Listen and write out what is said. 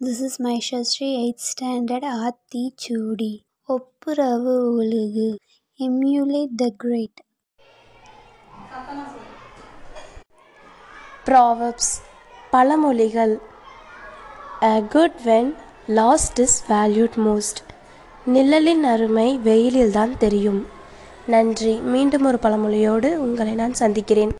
this is மைஷஸ்ரீ eighth standard ஆத்தி சூடி ஒப்புரவு ஒழுகு எம்யூலேட் த கிரேட் ப்ராவர்ப்ஸ் பழமொழிகள் a good when lost is valued most நிழலின் அருமை வெயிலில்தான் தெரியும் நன்றி மீண்டும் ஒரு பழமொழியோடு உங்களை நான் சந்திக்கிறேன்